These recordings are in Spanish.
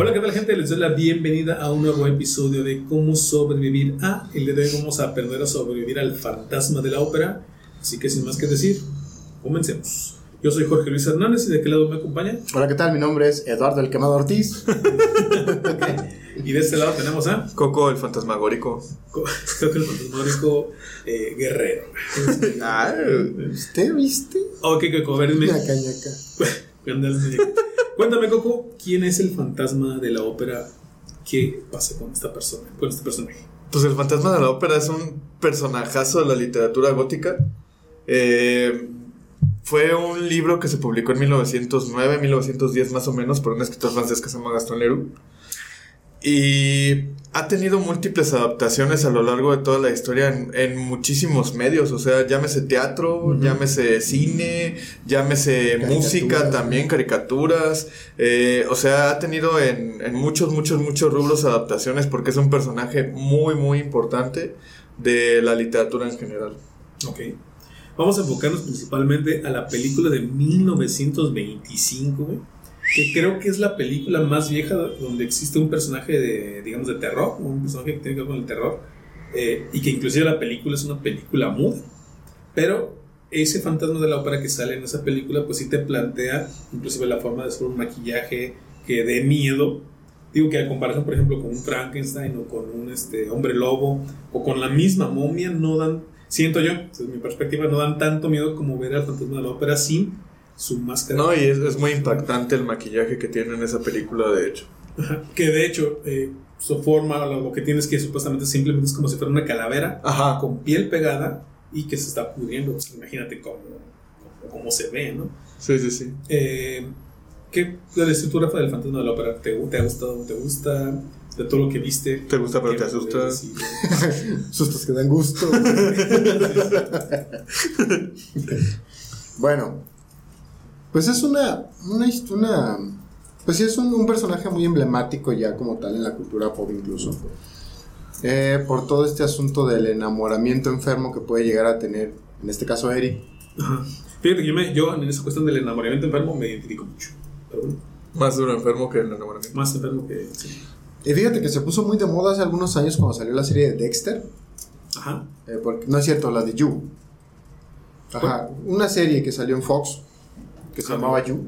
Hola, ¿qué tal gente? Les doy la bienvenida a un nuevo episodio de Cómo sobrevivir a. El día de hoy vamos a aprender a sobrevivir al fantasma de la ópera. Así que sin más que decir, comencemos. Yo soy Jorge Luis Hernández y de qué lado me acompaña. Hola, ¿qué tal? Mi nombre es Eduardo el Quemado Ortiz. Y de este lado tenemos a Coco el fantasmagórico. Co- creo que el fantasmagórico eh, guerrero. Ah, ¿Usted viste? Ok, Coco, a ver, dime. Ñaca. Cuéntame, Coco, ¿quién es el fantasma de la ópera? ¿Qué pasa con esta persona, con este personaje? pues el fantasma de la ópera es un personajazo de la literatura gótica. Eh, fue un libro que se publicó en 1909, 1910 más o menos, por un escritor francés que se llama Gaston Leroux. Y ha tenido múltiples adaptaciones a lo largo de toda la historia en, en muchísimos medios. O sea, llámese teatro, llámese cine, llámese música también, caricaturas. eh, o sea, ha tenido en, en muchos, muchos, muchos rubros adaptaciones porque es un personaje muy, muy importante de la literatura en general. Ok. Vamos a enfocarnos principalmente a la película de 1925, güey, que creo que es la película más vieja donde existe un personaje de, digamos, de terror, un personaje que tiene que ver con el terror, eh, y que inclusive la película es una película muda. Pero ese fantasma de la ópera que sale en esa película, pues sí te plantea inclusive la forma de hacer un maquillaje que dé miedo. Digo que a comparación, por ejemplo, con un Frankenstein o con un este, hombre lobo o con la misma momia, no dan, siento yo, desde mi perspectiva, no dan tanto miedo como ver al fantasma de la ópera sin su máscara. No, y es, es muy impactante el maquillaje que tiene en esa película, de hecho. Ajá. Que de hecho, eh, su forma, lo, que tienes que supuestamente simplemente es como si fuera una calavera Ajá. con piel pegada y que se está pudriendo. Pues, imagínate cómo, cómo, cómo se ve, ¿no? Sí, sí, sí. Eh, ¿Qué la estructura del fantasma de la ópera te, te ha gustado? ¿Te gusta? De todo lo que viste. ¿Te gusta pero ¿qué te asusta? Sustos que dan gusto. bueno, pues es una, una, pues sí es un, un personaje muy emblemático ya como tal en la cultura pop incluso. Eh, por todo este asunto del enamoramiento enfermo que puede llegar a tener, en este caso Eric. Ajá. Fíjate que yo, me- yo en esa cuestión del enamoramiento enfermo me identifico mucho. Bueno, Más duro enfermo que el enamoramiento. más enfermo que. sí. Y fíjate que se puso muy de moda hace algunos años cuando salió la serie de Dexter. Ajá. Eh, porque, no es cierto, la de You. Ajá, una serie que salió en Fox que se llamaba You.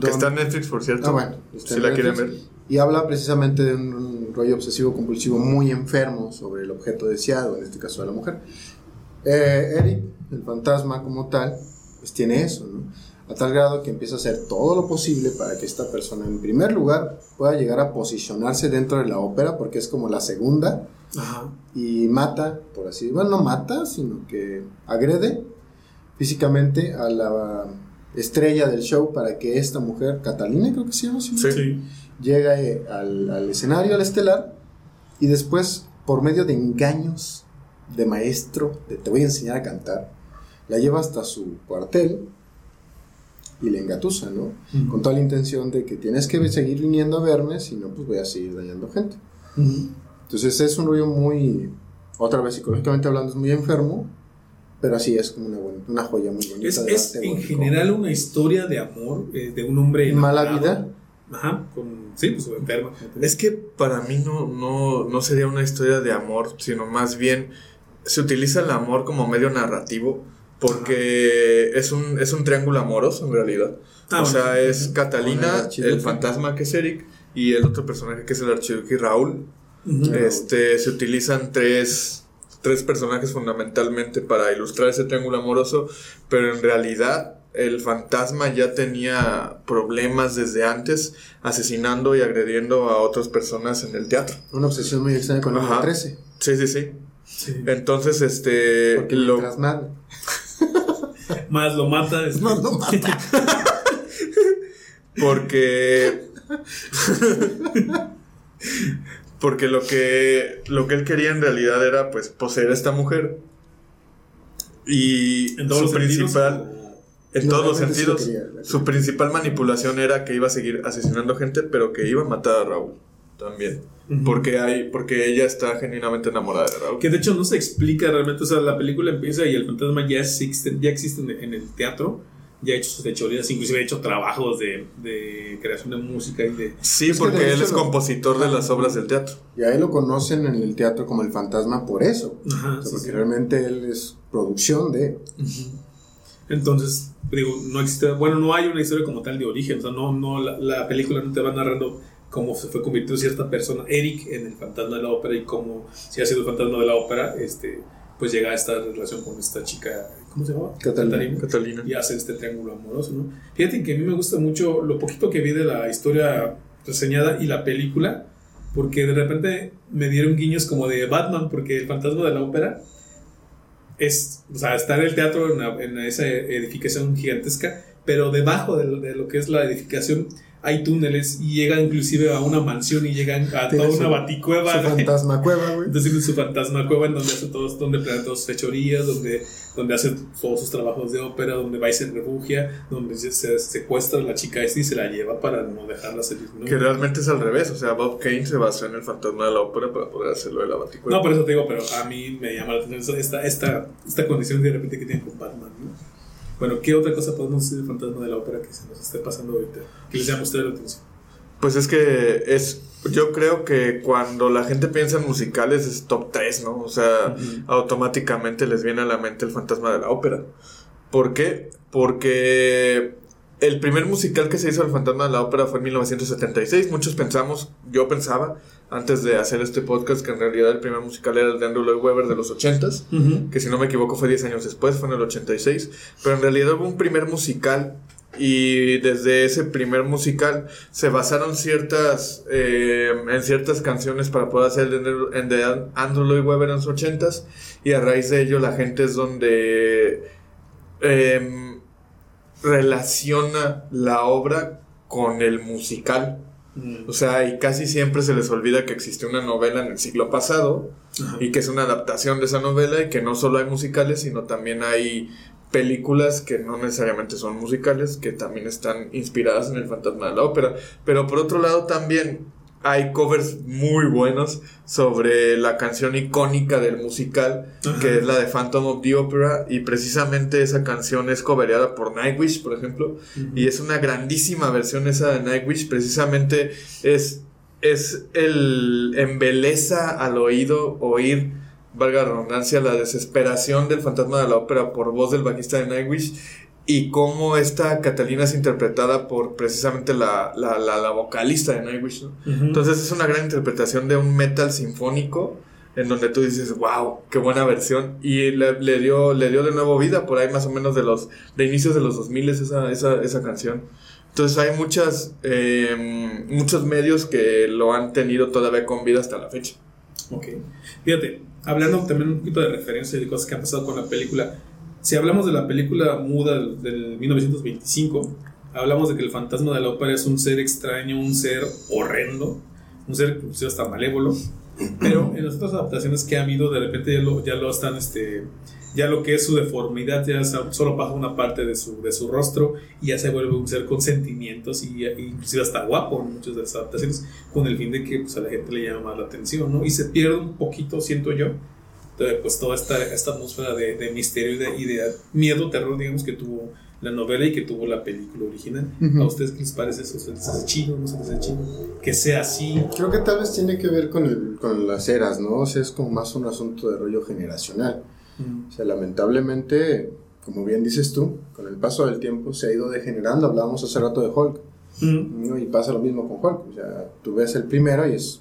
Que está en Netflix, por cierto. Ah, bueno, está si la quieren ver. Y habla precisamente de un, rollo obsesivo compulsivo muy enfermo sobre el objeto deseado, en este caso de la mujer. Eh, Eric, el fantasma como tal, pues tiene eso, ¿no? A tal grado que empieza a hacer todo lo posible para que esta persona, en primer lugar, pueda llegar a posicionarse dentro de la ópera, porque es como la segunda, Ajá. y mata, por así decirlo, bueno, no mata, sino que agrede físicamente a la estrella del show para que esta mujer, Catalina creo que se llama, ¿sí? Sí. Llegue al, al escenario, al estelar, y después, por medio de engaños de maestro, de te voy a enseñar a cantar, la lleva hasta su cuartel y le engatusa, ¿no? Ujú. Con toda la intención de que tienes que seguir viniendo a verme, si no, pues voy a seguir dañando gente. Ujú. Entonces es un rollo muy, otra vez psicológicamente hablando, es muy enfermo, pero así es como una, buena- una joya muy bonita. Es, es en general una historia de amor eh, de un hombre Mala vida. Ajá, con, sí, pues enfermo. Es que para mí no, no, no sería una historia de amor, sino más bien se utiliza el amor como medio narrativo porque es un, es un triángulo amoroso en realidad. Ah, o bueno. sea, es Catalina, el fantasma que es Eric y el otro personaje que es el archiduque Raúl. Este, se utilizan tres, tres personajes fundamentalmente para ilustrar ese triángulo amoroso, pero en realidad el fantasma ya tenía problemas desde antes, asesinando y agrediendo a otras personas en el teatro. Una obsesión muy extraña con el número Ajá. 13. Sí, sí, sí. Sí. Entonces, este, Porque lo, mientras más, Más lo mata. este, más lo mata. porque porque lo que lo que él quería en realidad era pues poseer a esta mujer. Y en su principal en No, todos los realmente sí lo sentidos quería. su principal manipulación era que iba a seguir asesinando gente pero que iba a matar a Raúl también. Porque hay porque ella está genuinamente enamorada de Raúl. Que de hecho no se explica realmente, o sea, la película empieza y el fantasma ya existe, ya existe en, en el teatro, ya ha hecho sus fechorías, inclusive ha hecho trabajos de, de creación de música y de... Sí, Es porque de él es lo- compositor de las obras del teatro. Y a él lo conocen en el teatro como el fantasma por eso. Ajá, O sea, sí, porque sí. realmente él es producción de. Entonces, digo, no existe, bueno, no hay una historia como tal de origen, o sea, no, no, la, la película no te va narrando cómo se fue convirtiendo cierta persona, Eric, en el fantasma de la ópera y cómo, si ha sido el fantasma de la ópera, este, pues llega a esta relación con esta chica, ¿cómo se llama? Catalina. Catalina. y hace este triángulo amoroso, ¿no? Fíjate que a mí me gusta mucho lo poquito que vi de la historia reseñada y la película, porque de repente me dieron guiños como de Batman, porque el fantasma de la ópera es, o sea, está en el teatro, en, la- en esa edificación gigantesca, pero debajo de lo, de lo que es la edificación hay túneles y llegan inclusive a una mansión y llegan a toda su- una baticueva. Su fantasma cueva, güey. entonces tiene su fantasma cueva en donde hace todos, donde planea todas sus fechorías, donde, donde hace todos sus trabajos de ópera, donde va y se refugia, donde se, se secuestra a la chica y se la lleva para no dejarla salir. ¿no? Que realmente es al revés, o sea, Bob Kane se basó en el fantasma de la ópera para poder hacerlo de la baticueva. No, por eso te digo, pero a mí me llama la atención esta, esta, esta condición de repente que tiene con Batman. ¿no? Bueno, ¿qué otra cosa podemos decir del fantasma de la ópera que se nos esté pasando ahorita? Que les llama a ustedes la atención. Pues es que es, yo creo que cuando la gente piensa en musicales es top 3, ¿no? O sea, automáticamente les viene a la mente el fantasma de la ópera. ¿Por qué? Porque el primer musical que se hizo del fantasma de la ópera fue en 1976. Muchos pensamos, yo pensaba, antes de hacer este podcast, que en realidad el primer musical era el de Andrew Lloyd Webber de los 80s que si no me equivoco fue 10 años después, fue en el 86, pero en realidad hubo un primer musical y desde ese primer musical se basaron ciertas eh, en ciertas canciones para poder hacer el de, el de Andrew Lloyd Webber en los 80s y a raíz de ello la gente es donde em, relaciona la obra con el musical. O sea, y casi siempre se les olvida que existió una novela en el siglo pasado Ajá. y que es una adaptación de esa novela y que no solo hay musicales, sino también hay películas que no necesariamente son musicales, que también están inspiradas en el fantasma de la ópera. Pero por otro lado también hay covers muy buenos sobre la canción icónica del musical, Ajá. que es la de Phantom of the Opera, y precisamente esa canción es covereada por Nightwish, por ejemplo, y es una grandísima versión esa de Nightwish, precisamente es, es el embeleza al oído oír, valga la redundancia, la desesperación del fantasma de la ópera por voz del bajista de Nightwish y cómo esta Catalina es interpretada por precisamente la, la, la, la vocalista de Nightwish. ¿no? Ujú. Entonces es una gran interpretación de un metal sinfónico en donde tú dices, wow, qué buena versión. Y le, le dio, le dio de nuevo vida por ahí más o menos de los de inicios de los 2000 esa, esa, esa canción. Entonces hay muchas, eh, muchos medios que lo han tenido todavía con vida hasta la fecha. Ok. Fíjate, hablando también un poquito de referencia y de cosas que han pasado con la película. Si hablamos de la película muda del, del 1925, hablamos de que el fantasma de la ópera es un ser extraño, un ser horrendo, un ser inclusive hasta malévolo. Pero en las otras adaptaciones que ha habido, de repente ya lo, ya lo están, este, ya lo que es su deformidad, ya solo pasa una parte de su, de su rostro y ya se vuelve un ser con sentimientos y y inclusive hasta guapo en muchas de las adaptaciones, con el fin de que pues, a la gente le llame más la atención, ¿no? Y se pierde un poquito, siento yo, de, pues toda esta, esta atmósfera de, de misterio y de, y de miedo, terror, digamos, que tuvo la novela y que tuvo la película original. ¿A ustedes qué les parece eso? ¿Se les hace chido? ¿No se les hace chido? Que sea así. Creo que tal vez tiene que ver con, el, con las eras, ¿no? O sea, es como más un asunto de rollo generacional. O sea, lamentablemente, como bien dices tú, con el paso del tiempo se ha ido degenerando. Hablábamos hace rato de Hulk, Mm. ¿no? Y pasa lo mismo con Hulk. O sea, tú ves el primero y es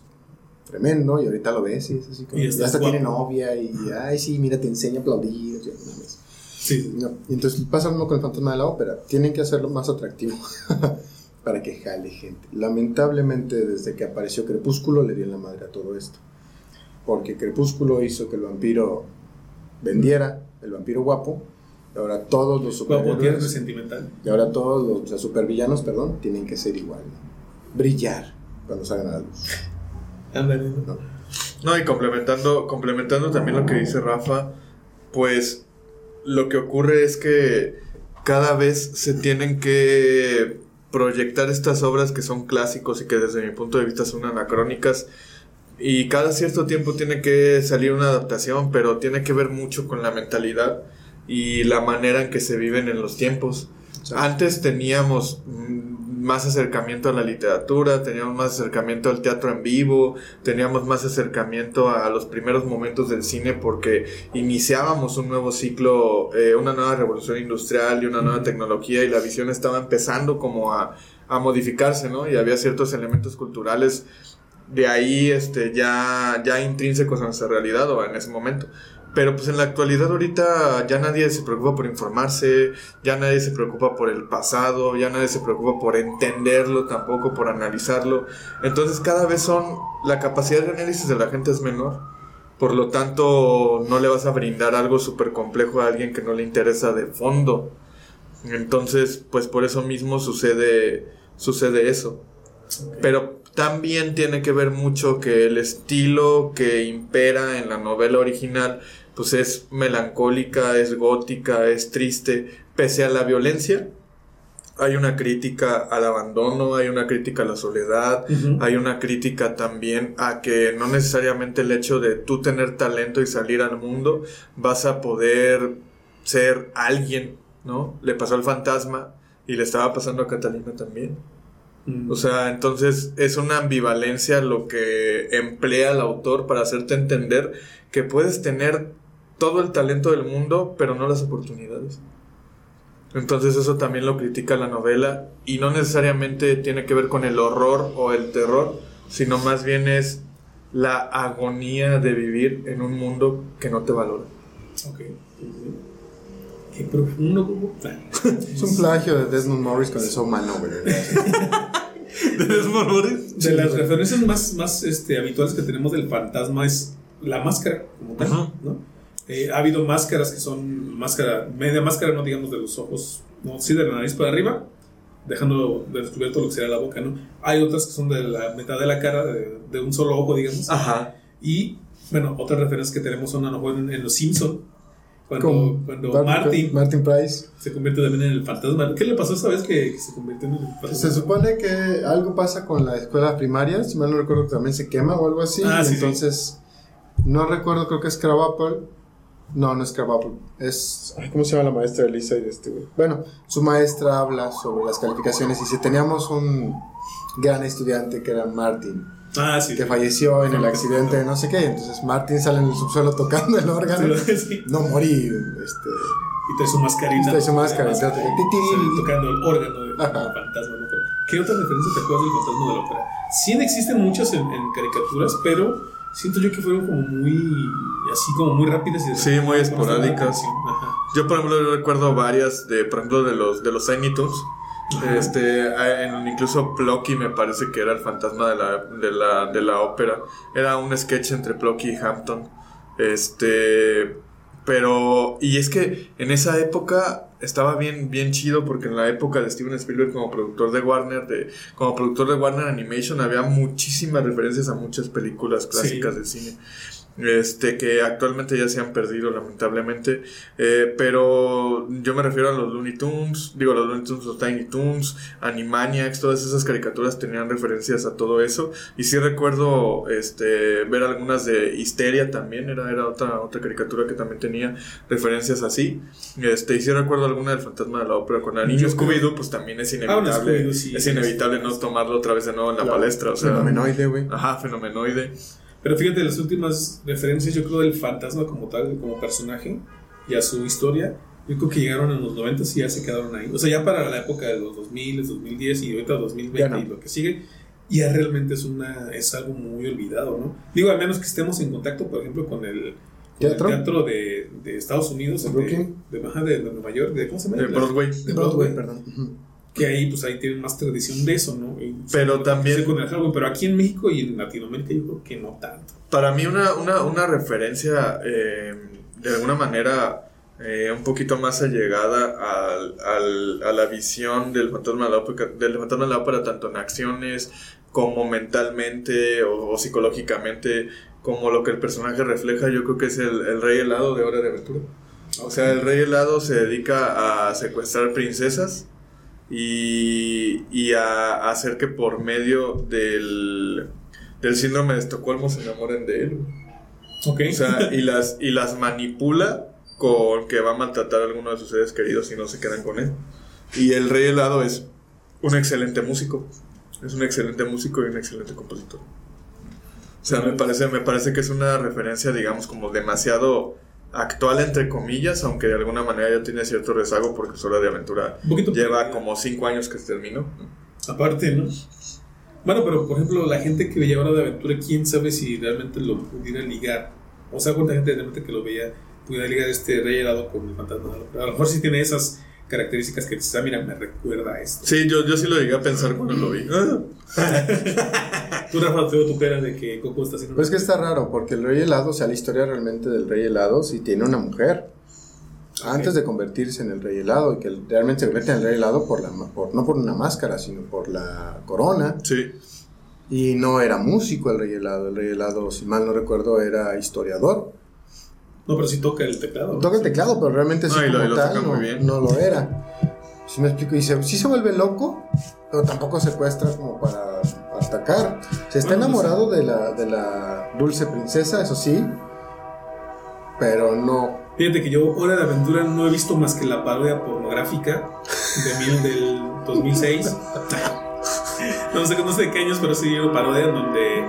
tremendo, y ahorita lo ves y es así como. Y hasta tiene novia y, ay, sí, mira, te enseña a aplaudir. no. Sí. No, y entonces pasa lo mismo con el fantasma de la ópera. Tienen que hacerlo más atractivo para que jale gente. Lamentablemente, desde que apareció Crepúsculo, le dio en la madre a todo esto. Porque Crepúsculo hizo que el vampiro vendiera, el vampiro guapo, y ahora todos los superhéroes, sentimental. y ahora todos los o sea, supervillanos, perdón, tienen que ser igual. ¿no? Brillar cuando salgan a la luz. Ándale, ¿no? ¿no? No, y complementando, complementando también lo que dice Rafa, pues lo que ocurre es que cada vez se tienen que proyectar estas obras que son clásicos y que desde mi punto de vista son anacrónicas y cada cierto tiempo tiene que salir una adaptación, pero tiene que ver mucho con la mentalidad y la manera en que se viven en los tiempos. Antes teníamos mm, más acercamiento a la literatura, teníamos más acercamiento al teatro en vivo, teníamos más acercamiento a los primeros momentos del cine porque iniciábamos un nuevo ciclo, eh, una nueva revolución industrial y una nueva tecnología y la visión estaba empezando como a, a modificarse, ¿no? Y había ciertos elementos culturales de ahí este, ya, ya intrínsecos a nuestra realidad o en ese momento. Pero pues en la actualidad ahorita ya nadie se preocupa por informarse, ya nadie se preocupa por el pasado, ya nadie se preocupa por entenderlo tampoco, por analizarlo. Entonces cada vez son, la capacidad de análisis de la gente es menor. Por lo tanto, no le vas a brindar algo súper complejo a alguien que no le interesa de fondo. Entonces, pues por eso mismo sucede, sucede eso. Pero también tiene que ver mucho que el estilo que impera en la novela original pues es melancólica, es gótica, es triste, pese a la violencia. Hay una crítica al abandono, hay una crítica a la soledad, hay una crítica también a que no necesariamente el hecho de tú tener talento y salir al mundo vas a poder ser alguien, ¿no? Le pasó al fantasma y le estaba pasando a Catalina también. O sea, entonces es una ambivalencia lo que emplea el autor para hacerte entender que puedes tener todo el talento del mundo, pero no las oportunidades. Entonces eso también lo critica la novela y no necesariamente tiene que ver con el horror o el terror, sino más bien es la agonía de vivir en un mundo que no te valora. Ok. Qué profundo. es un plagio de Desmond Morris con el Soul Manover. ¿De Desmond Morris? De las referencias más, más este, habituales que tenemos del fantasma es la máscara, como tal, ¿no? Eh, ha habido máscaras que son máscara, media máscara, no digamos de los ojos, no, sí de la nariz para arriba, dejando descubierto lo que sería la boca, ¿no? Hay otras que son de la mitad de la cara, de, un solo ojo, digamos. Ajá. Y, bueno, otras referencias que tenemos son a lo mejor en, Los Simpson cuando, cuando Martin, Martin Price se convierte también en el fantasma. ¿Qué le pasó esa vez que, se convirtió en el fantasma? Se supone que algo pasa con la escuela primaria, si mal no recuerdo, que también se quema o algo así. Ah, sí, entonces, no recuerdo, creo que es Crabapple no, no es Crabapple. Es. ¿Cómo se llama la maestra de Lisa y de este güey? Bueno, su maestra habla sobre las calificaciones y si teníamos un gran estudiante que era Martin. Ah, sí. Que falleció en el accidente de no sé qué. Entonces Martin sale en el subsuelo tocando el órgano. No morir. Este, y trae su mascarita. Trae su máscara. tocando el órgano del fantasma. ¿no? ¿Qué otra referencia te acuerdas del fantasma de la ópera? Sí existen muchas en caricaturas, pero siento yo que fueron como muy, así como muy rápidas y Sí, muy esporádicas. Yo, por ejemplo, recuerdo varias, de, por ejemplo, de los, de los Este, incluso Plucky me parece que era el fantasma de la, de la, de la ópera. Era un sketch entre Plucky y Hampton. Este, pero, y es que en esa época estaba bien, bien chido porque en la época de Steven Spielberg como productor de Warner, de, como productor de Warner Animation, había muchísimas referencias a muchas películas clásicas de cine este, que actualmente ya se han perdido lamentablemente, eh, pero yo me refiero a los Looney Tunes, digo los Looney Tunes, los Tiny Toons, Animaniacs, todas esas caricaturas tenían referencias a todo eso, y sí recuerdo este, ver algunas de Histeria también, era, era otra, otra caricatura que también tenía referencias así, este, y sí recuerdo alguna del Fantasma de la Ópera con el niño Scooby-Doo, pues también es ah, inevitable, es inevitable no tomarlo otra vez de nuevo en la palestra, o sea, fenomenoide, güey. Ajá, fenomenoide. Pero fíjate, las últimas referencias, yo creo, del fantasma como tal, como personaje y a su historia, yo creo que llegaron en los 90 y ya se quedaron ahí. O sea, ya para la época de los 2000, 2010 y ahorita 2020 y lo que sigue, ya realmente es, una, es algo muy olvidado, ¿no? Digo, al menos que estemos en contacto, por ejemplo, con el, ¿Teatro? teatro de, de, Estados Unidos, de, Brooklyn? De, de, Nueva York, de, ¿cómo se llama? De Broadway. De Broadway, perdón que ahí pues ahí tienen más tradición de eso, ¿no? pero también... pero aquí en México y en Latinoamérica yo creo que no tanto. Para mí una, una, una referencia eh, de alguna manera eh, un poquito más allegada al, al, a la visión del fantasma de la ópera, del fantasma de la ópera tanto en acciones como mentalmente o, psicológicamente como lo que el personaje refleja yo creo que es el, el rey helado de Hora de Aventura. O sea, el rey helado se dedica a secuestrar princesas y, a, hacer que por medio del, síndrome de Estocolmo se enamoren de él. Okay. O sea, y las, y las manipula con que va a maltratar a alguno de sus seres queridos y no se quedan con él. Y el rey helado es un excelente músico. Es un excelente músico y un excelente compositor. O sea, me parece, me parece que es una referencia, digamos, como demasiado actual, entre comillas, aunque de alguna manera ya tiene cierto rezago porque su hora de aventura lleva como cinco años que se terminó. Aparte, ¿no? Bueno, pero por ejemplo, la gente que veía Hora de Aventura, quién sabe si realmente lo pudiera ligar. O sea, cuánta gente realmente que lo veía pudiera ligar este rey helado con el fantasma. de la ópera? A lo mejor sí tiene esas características que dices, ah, mira, me recuerda a esto. Sí, yo, yo sí lo llegué a pensar cuando lo vi. Tú, Rafa, te veo tu cara de que Coco está haciendo. Pero es que está raro, porque el rey helado, o sea, la historia realmente del rey helado, sí tiene una mujer. Antes de convertirse en el rey helado, y que realmente se convierte en el rey helado por la, ma- por, no por una máscara, sino por la corona. Sí. Y no era músico el rey helado, el rey helado, si mal no recuerdo, era historiador. No, pero sí toca el teclado. Toca el teclado, pero realmente sí No, y lo- como y lo tal toca no, muy bien. no lo era. Si me explico, y se, sí se vuelve loco, pero tampoco secuestra como para atacar. Se está pues enamorado de la, de la dulce princesa, eso sí, pero no. Fíjate que yo Hora de Aventura no he visto más que la parodia pornográfica de mil, del 2006. no, sé, no sé de qué años, pero sí una parodia donde,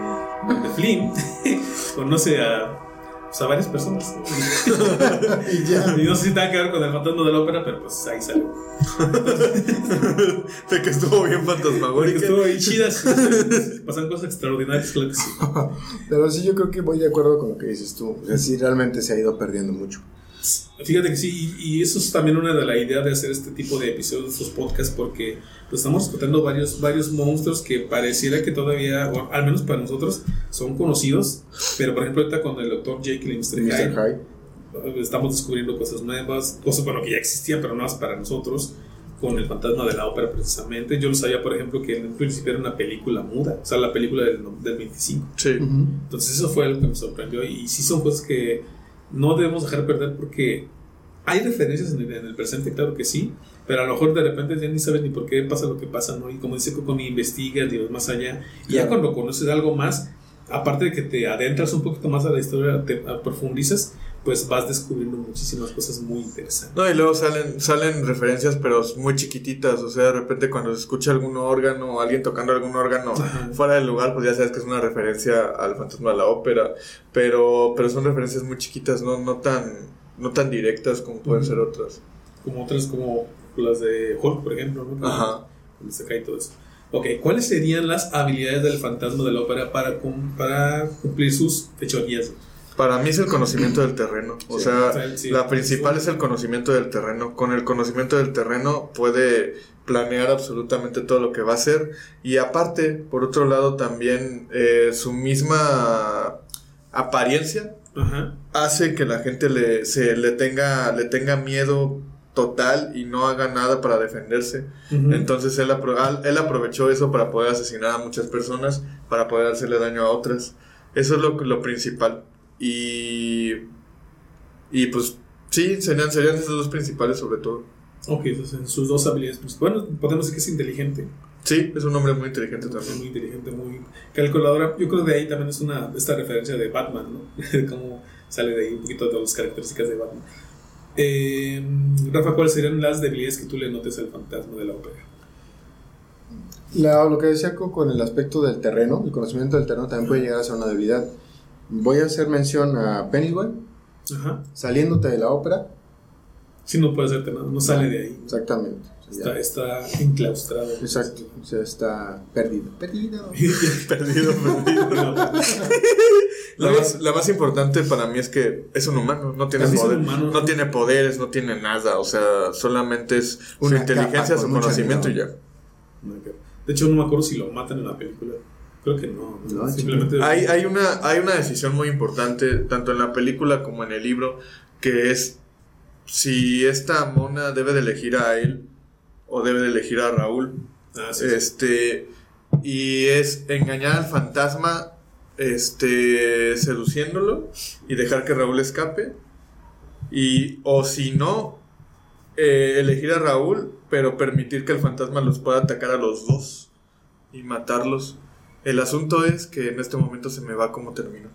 donde Flynn conoce a, pues, a varias personas. Y ya. y no sé si tenga que ver con el fantasma de la ópera, pero pues ahí sale. De que estuvo bien fantasmagórica. estuvo ahí chidas. Pasan cosas extraordinarias, claro que sí. Pero sí, yo creo que voy de acuerdo con lo que dices tú. O sea, sí, realmente se ha ido perdiendo mucho. Fíjate que sí, y, y eso es también una de la idea de hacer este tipo de episodios, estos podcasts, porque pues, estamos discutiendo varios, varios monstruos que pareciera que todavía, o al menos para nosotros, son conocidos, pero por ejemplo ahorita con el doctor Jekyll y Mr. Hyde, estamos descubriendo cosas nuevas, cosas bueno, que ya existían, pero nuevas para nosotros, con el fantasma de la ópera precisamente. Yo no sabía, por ejemplo, que en un principio era una película muda, o sea, la película del, del 25. Sí. Entonces eso fue algo que me sorprendió y sí son cosas que no debemos dejar perder porque hay referencias en el, en el presente, claro que sí, pero a lo mejor de repente ya ni sabes ni por qué pasa lo que pasa, ¿no? Y como dice Coco, ni investigas, vas más allá. Y ya cuando conoces algo más, aparte de que te adentras un poquito más a la historia, te profundizas, pues vas descubriendo muchísimas cosas muy interesantes. No, y luego salen, salen referencias, pero muy chiquititas. O sea, de repente cuando se escucha algún órgano o alguien tocando algún órgano Ajá. fuera del lugar, pues ya sabes que es una referencia al fantasma de la ópera. Pero, pero son referencias muy chiquitas, no, no tan, no tan directas como pueden ser otras. Como otras, como las de Hulk, por ejemplo, ¿no? Ajá. donde se cae todo eso. Ok, ¿cuáles serían las habilidades del fantasma de la ópera para, cum- para cumplir sus fechorías? Para mí es el conocimiento del terreno. O Sí, sea, sí. la principal es el conocimiento del terreno. Con el conocimiento del terreno puede planear absolutamente todo lo que va a hacer. Y aparte, por otro lado, también eh, su misma apariencia Ajá. hace que la gente le, se, le, tenga, le tenga miedo total y no haga nada para defenderse. Entonces él, apro- al- él aprovechó eso para poder asesinar a muchas personas, para poder hacerle daño a otras. Eso es lo, lo principal. Y, y pues sí, serían, serían esos dos principales sobre todo. Ok, esas sus dos habilidades. principales. Bueno, podemos decir que es inteligente. Sí, es un hombre muy inteligente Es también. muy inteligente, muy calculadora. Yo creo que de ahí también es una esta referencia de Batman, ¿no? Cómo sale de ahí un poquito de las características de Batman. Eh, Rafa, ¿cuáles serían las debilidades que tú le notes al fantasma de la ópera? La- lo que decía Coco en el aspecto del terreno, el conocimiento del terreno también puede llegar a ser una debilidad. Voy a hacer mención a Pennywise, Ajá. saliéndote de la ópera. Sí, no puede hacerte nada, no sale de ahí. Exactamente. Está, está enclaustrado. Exacto, o sea, está perdido. Perdido. Perdido, perdido. La más, la más importante para mí es que es un humano, no tiene, poder- humano. no tiene poderes, no tiene nada, o sea, solamente es una inteligencia, capa su conocimiento y ya. De hecho, no me acuerdo si lo matan en la película. Creo que no. ¿no? Simplemente. Hay, hay, una, hay una decisión muy importante, tanto en la película como en el libro, que es si esta mona debe de elegir a él o debe de elegir a Raúl. Ah, sí, sí. Este, y es engañar al fantasma, este, seduciéndolo y dejar que Raúl escape. Y, o si no, eh, elegir a Raúl, pero permitir que el fantasma los pueda atacar a los dos y matarlos. El asunto es que en este momento se me va como terminó.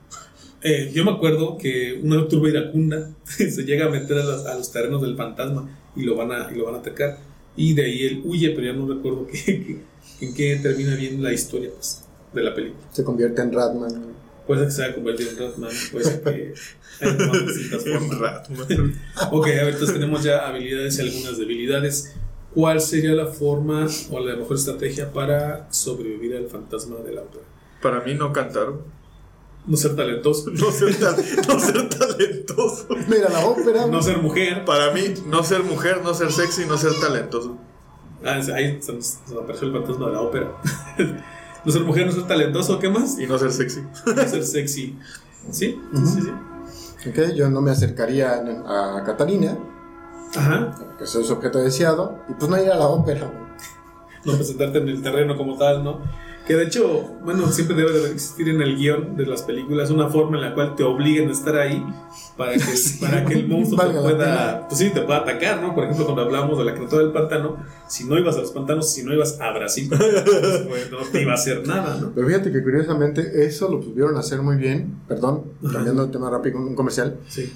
Eh, yo me acuerdo que una turba iracunda se llega a meter a los, a los terrenos del fantasma y lo van a, y lo van a atacar. Y de ahí él huye, pero ya no recuerdo qué, qué- en qué termina bien la historia pues, de la película. Se convierte en Ratman. Puede ser que se haya convertido en Ratman, puede ser que haya tomado distintas formas. Ratman. Ok, a ver, entonces tenemos ya habilidades y algunas debilidades. ¿Cuál sería la forma o la mejor estrategia para sobrevivir al fantasma del auto? Para mí no cantar. No ser talentoso, No ser, ta- no ser talentoso. Mira la ópera. no ser mujer. Para mí, no ser mujer, no ser sexy, no ser talentoso. Ah, ahí se nos, se nos apareció el fantasma de la ópera. no ser mujer, no ser talentoso, ¿qué más? Y no ser sexy. No ser sexy. ¿Sí? Ujú. Sí, sí. Ok, yo no me acercaría a Catalina, Ajá. que soy su objeto deseado, y pues no ir a la ópera. No presentarte en el terreno como tal, ¿no? Que de hecho, bueno, siempre debe de existir en el guion de las películas una forma en la cual te obliguen a estar ahí para que, para que el monstruo te pueda, pues sí, te pueda atacar, ¿no? Por ejemplo, cuando hablamos de la criatura del pantano, si no ibas a los pantanos, si no ibas a Brasil, pues no te iba a hacer nada, ¿no? Pero fíjate que curiosamente eso lo pudieron hacer muy bien. Perdón, cambiando de tema rápido, un comercial. Sí.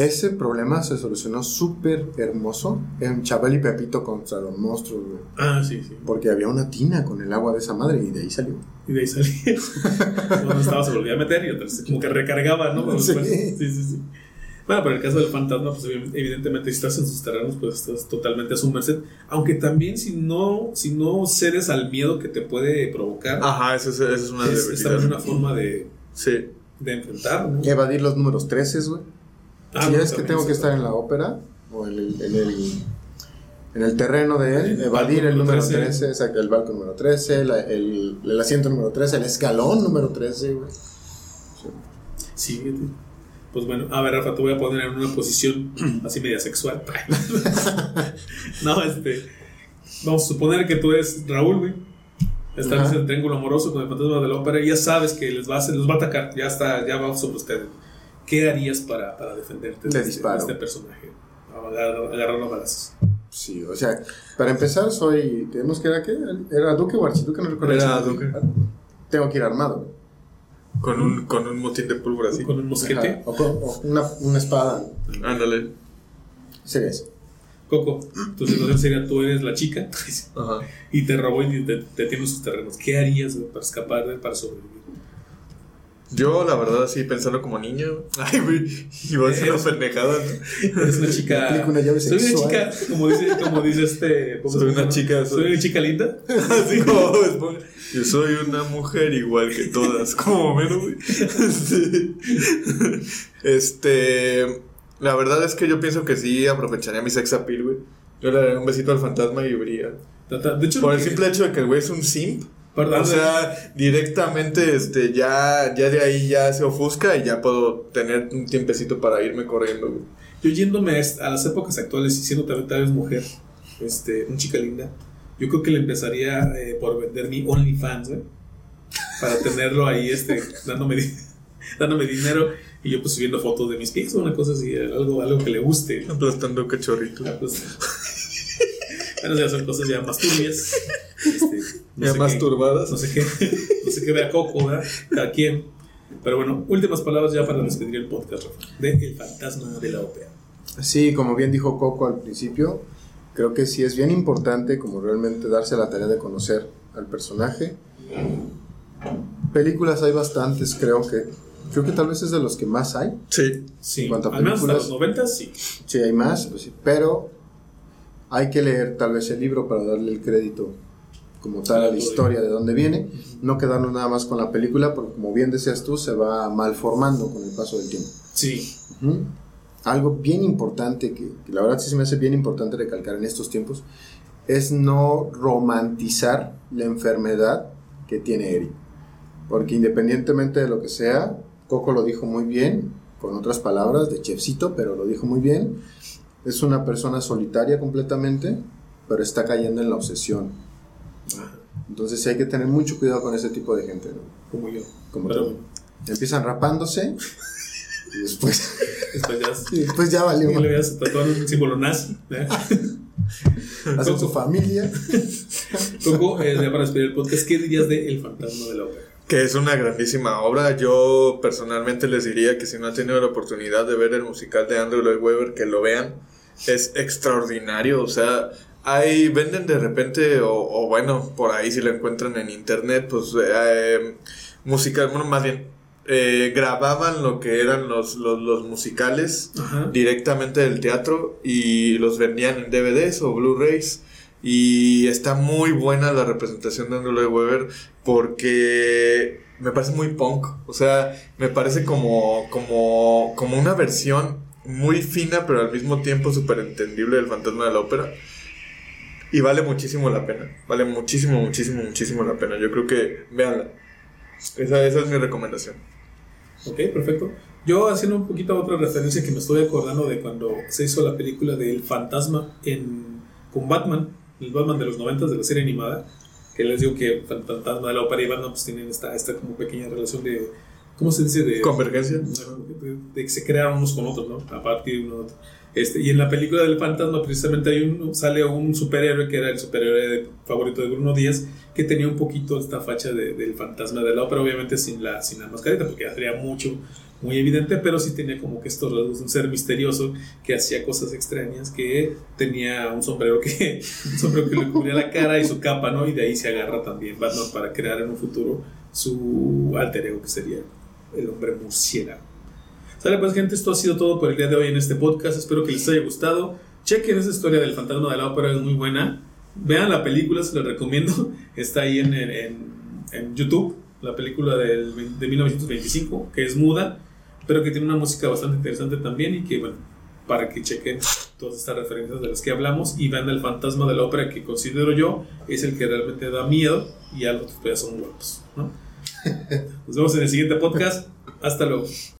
Ese problema se solucionó súper hermoso en Chabel y Pepito contra los monstruos, güey. Ah, sí, sí. Porque había una tina con el agua de esa madre y de ahí salió. Y de ahí salía. Cuando estaba se volvía a meter y entonces como que recargaba, ¿no? Pero Sí. después- sí, sí, sí. Bueno, pero en el caso del fantasma, pues evidentemente si estás en sus terrenos, pues estás totalmente a su merced. Aunque también si no, si no cedes al miedo que te puede provocar, Ajá, esa es, esa es una es, es también una forma de, Sí. de enfrentar, ¿no? Evadir los números 13, güey. Ah, si es que tengo que estar en la ópera o en el, en el, en el terreno de él, El evadir el número número 13, exacto, el balcón número 13, la- el, el asiento número 13, el escalón número 13, güey. Sí. Pues bueno, a ver, Rafa, te voy a poner en una posición así media sexual. no, este. Vamos a suponer que tú eres Raúl, güey. Estás en el triángulo amoroso con el fantasma de la ópera y ya sabes que les va a, hacer- los va a atacar. Ya está, ya va sobre ustedes. ¿Qué harías para, para defenderte de este, de este personaje? Agarrar, agarrarlo a balazos. Sí, o sea, para empezar soy, tenemos que era qué? ¿Era Duque o Archiduque? No recuerdo. Era. Duque. Tengo que ir armado. Con un, con un motín de pólvora así. Con un mosquete. Ajá, O, con- o una, una espada. Ándale. Sería eso. Coco, tu situación sería tú eres la chica Ajá. y te robó y te, te tiene en sus terrenos. ¿Qué harías para escapar para sobrevivir? Yo, la verdad, así pensando como niño. Ay, güey. Iba a ser una pendejada, ¿no? Eres una chica. Aplica una llave soy una chica, como dice, como dice este. ¿cómo Soy una llama? chica- Soy una chica linda. Así como. Yo soy una mujer igual que todas. Como Homero, güey. Sí. Este. La verdad es que yo pienso que sí aprovecharía mi sex appeal, güey. Yo le daría un besito al fantasma y. De hecho, Por el que- simple hecho de que el güey es un simp. Perdón, O sea, directamente, este, ya, ya de ahí ya se ofusca y ya puedo tener un tiempecito para irme corriendo, güey. yo yéndome a las épocas actuales y siendo también tal vez mujer, este, una chica linda, yo creo que le empezaría eh, por vender mi OnlyFans, güey, para tenerlo ahí, este, dándome, di- dándome dinero y yo pues subiendo fotos de mis pies o una cosa así, algo, algo que le guste. Aplastando cachorritos. Pues, bueno, ya son cosas ya más turbias. Este, no sé más qué- turbadas. No sé qué, no sé qué vea Coco, ¿verdad? Cada quien. Pero bueno, últimas palabras ya para despedir el podcast, Rafa, de El fantasma de la ópera. Sí, como bien dijo Coco al principio, creo que sí es bien importante como realmente darse la tarea de conocer al personaje. Películas hay bastantes, creo que creo que tal vez es de los que más hay. Sí. Sí, En cuanto a los 90, sí. Sí, hay más, pues sí, pero hay que leer tal vez el libro para darle el crédito como tal a la historia de dónde viene, no quedarnos nada más con la película, porque como bien decías tú, se va malformando con el paso del tiempo. Sí, Ujú. Algo bien importante, que, que la verdad sí se me hace bien importante recalcar en estos tiempos, es no romantizar la enfermedad que tiene Eric. Porque independientemente de lo que sea, Coco lo dijo muy bien, con otras palabras de chefcito, pero lo dijo muy bien. Es una persona solitaria completamente, pero está cayendo en la obsesión. Entonces sí hay que tener mucho cuidado con ese tipo de gente, ¿no? como yo. Como Pero tú. Empiezan rapándose y después, después ya, y después ya valió. y le tatuar un símbolo nazi. ¿eh? Hacen su familia. Coco, eh, ya para despedir el podcast, ¿qué dirías de El fantasma de la ópera? Que es una grandísima obra. Yo personalmente les diría que si no han tenido la oportunidad de ver el musical de Andrew Lloyd Webber, que lo vean. Es extraordinario. O sea, Ahí venden de repente, o, o bueno, por ahí si lo encuentran en internet, pues eh, música, bueno, más bien, eh, grababan lo que eran los, los, los musicales Ajá. directamente del teatro y los vendían en DVDs o Blu-rays. Y está muy buena la representación de Andrew Webber porque me parece muy punk. O sea, me parece como, como, como una versión muy fina, pero al mismo tiempo súper entendible del fantasma de la ópera. Y vale muchísimo la pena. Vale muchísimo, muchísimo, muchísimo la pena. Yo creo que véanla. Esa, esa es mi recomendación. Ok, perfecto. Yo haciendo un poquito otra referencia que me estoy acordando de cuando se hizo la película del fantasma en, con Batman, el Batman de los 90 de la serie animada, que les digo que fantasma de la ópera y Batman pues tienen esta, esta como pequeña relación de, ¿cómo se dice? De, Convergencia. de, de que se crearon unos con otros, ¿no? A partir de uno de otro. Este, y en la película del fantasma precisamente hay un, sale un superhéroe que era el superhéroe favorito de Bruno Díaz que tenía un poquito esta facha de- del fantasma de la ópera, obviamente sin la, sin la mascarita porque ya sería mucho, muy evidente, pero sí tenía como que estos rasgos de un ser misterioso que hacía cosas extrañas, que tenía un sombrero que, un sombrero que le cubría la cara y su capa, ¿no? Y de ahí se agarra también Batman para crear en un futuro su alter ego que sería el hombre murciélago. Sale pues gente, esto ha sido todo por el día de hoy en este podcast. Espero que les haya gustado. Chequen esa historia del fantasma de la ópera, es muy buena. Vean la película, se la recomiendo. Está ahí en, en- en YouTube, la película del, de 1925, que es muda, pero que tiene una música bastante interesante también y que, bueno, para que chequen todas estas referencias de las que hablamos y vean el fantasma de la ópera que considero yo es el que realmente da miedo y a los otros ya son guapos, ¿no? Nos vemos en el siguiente podcast. Hasta luego.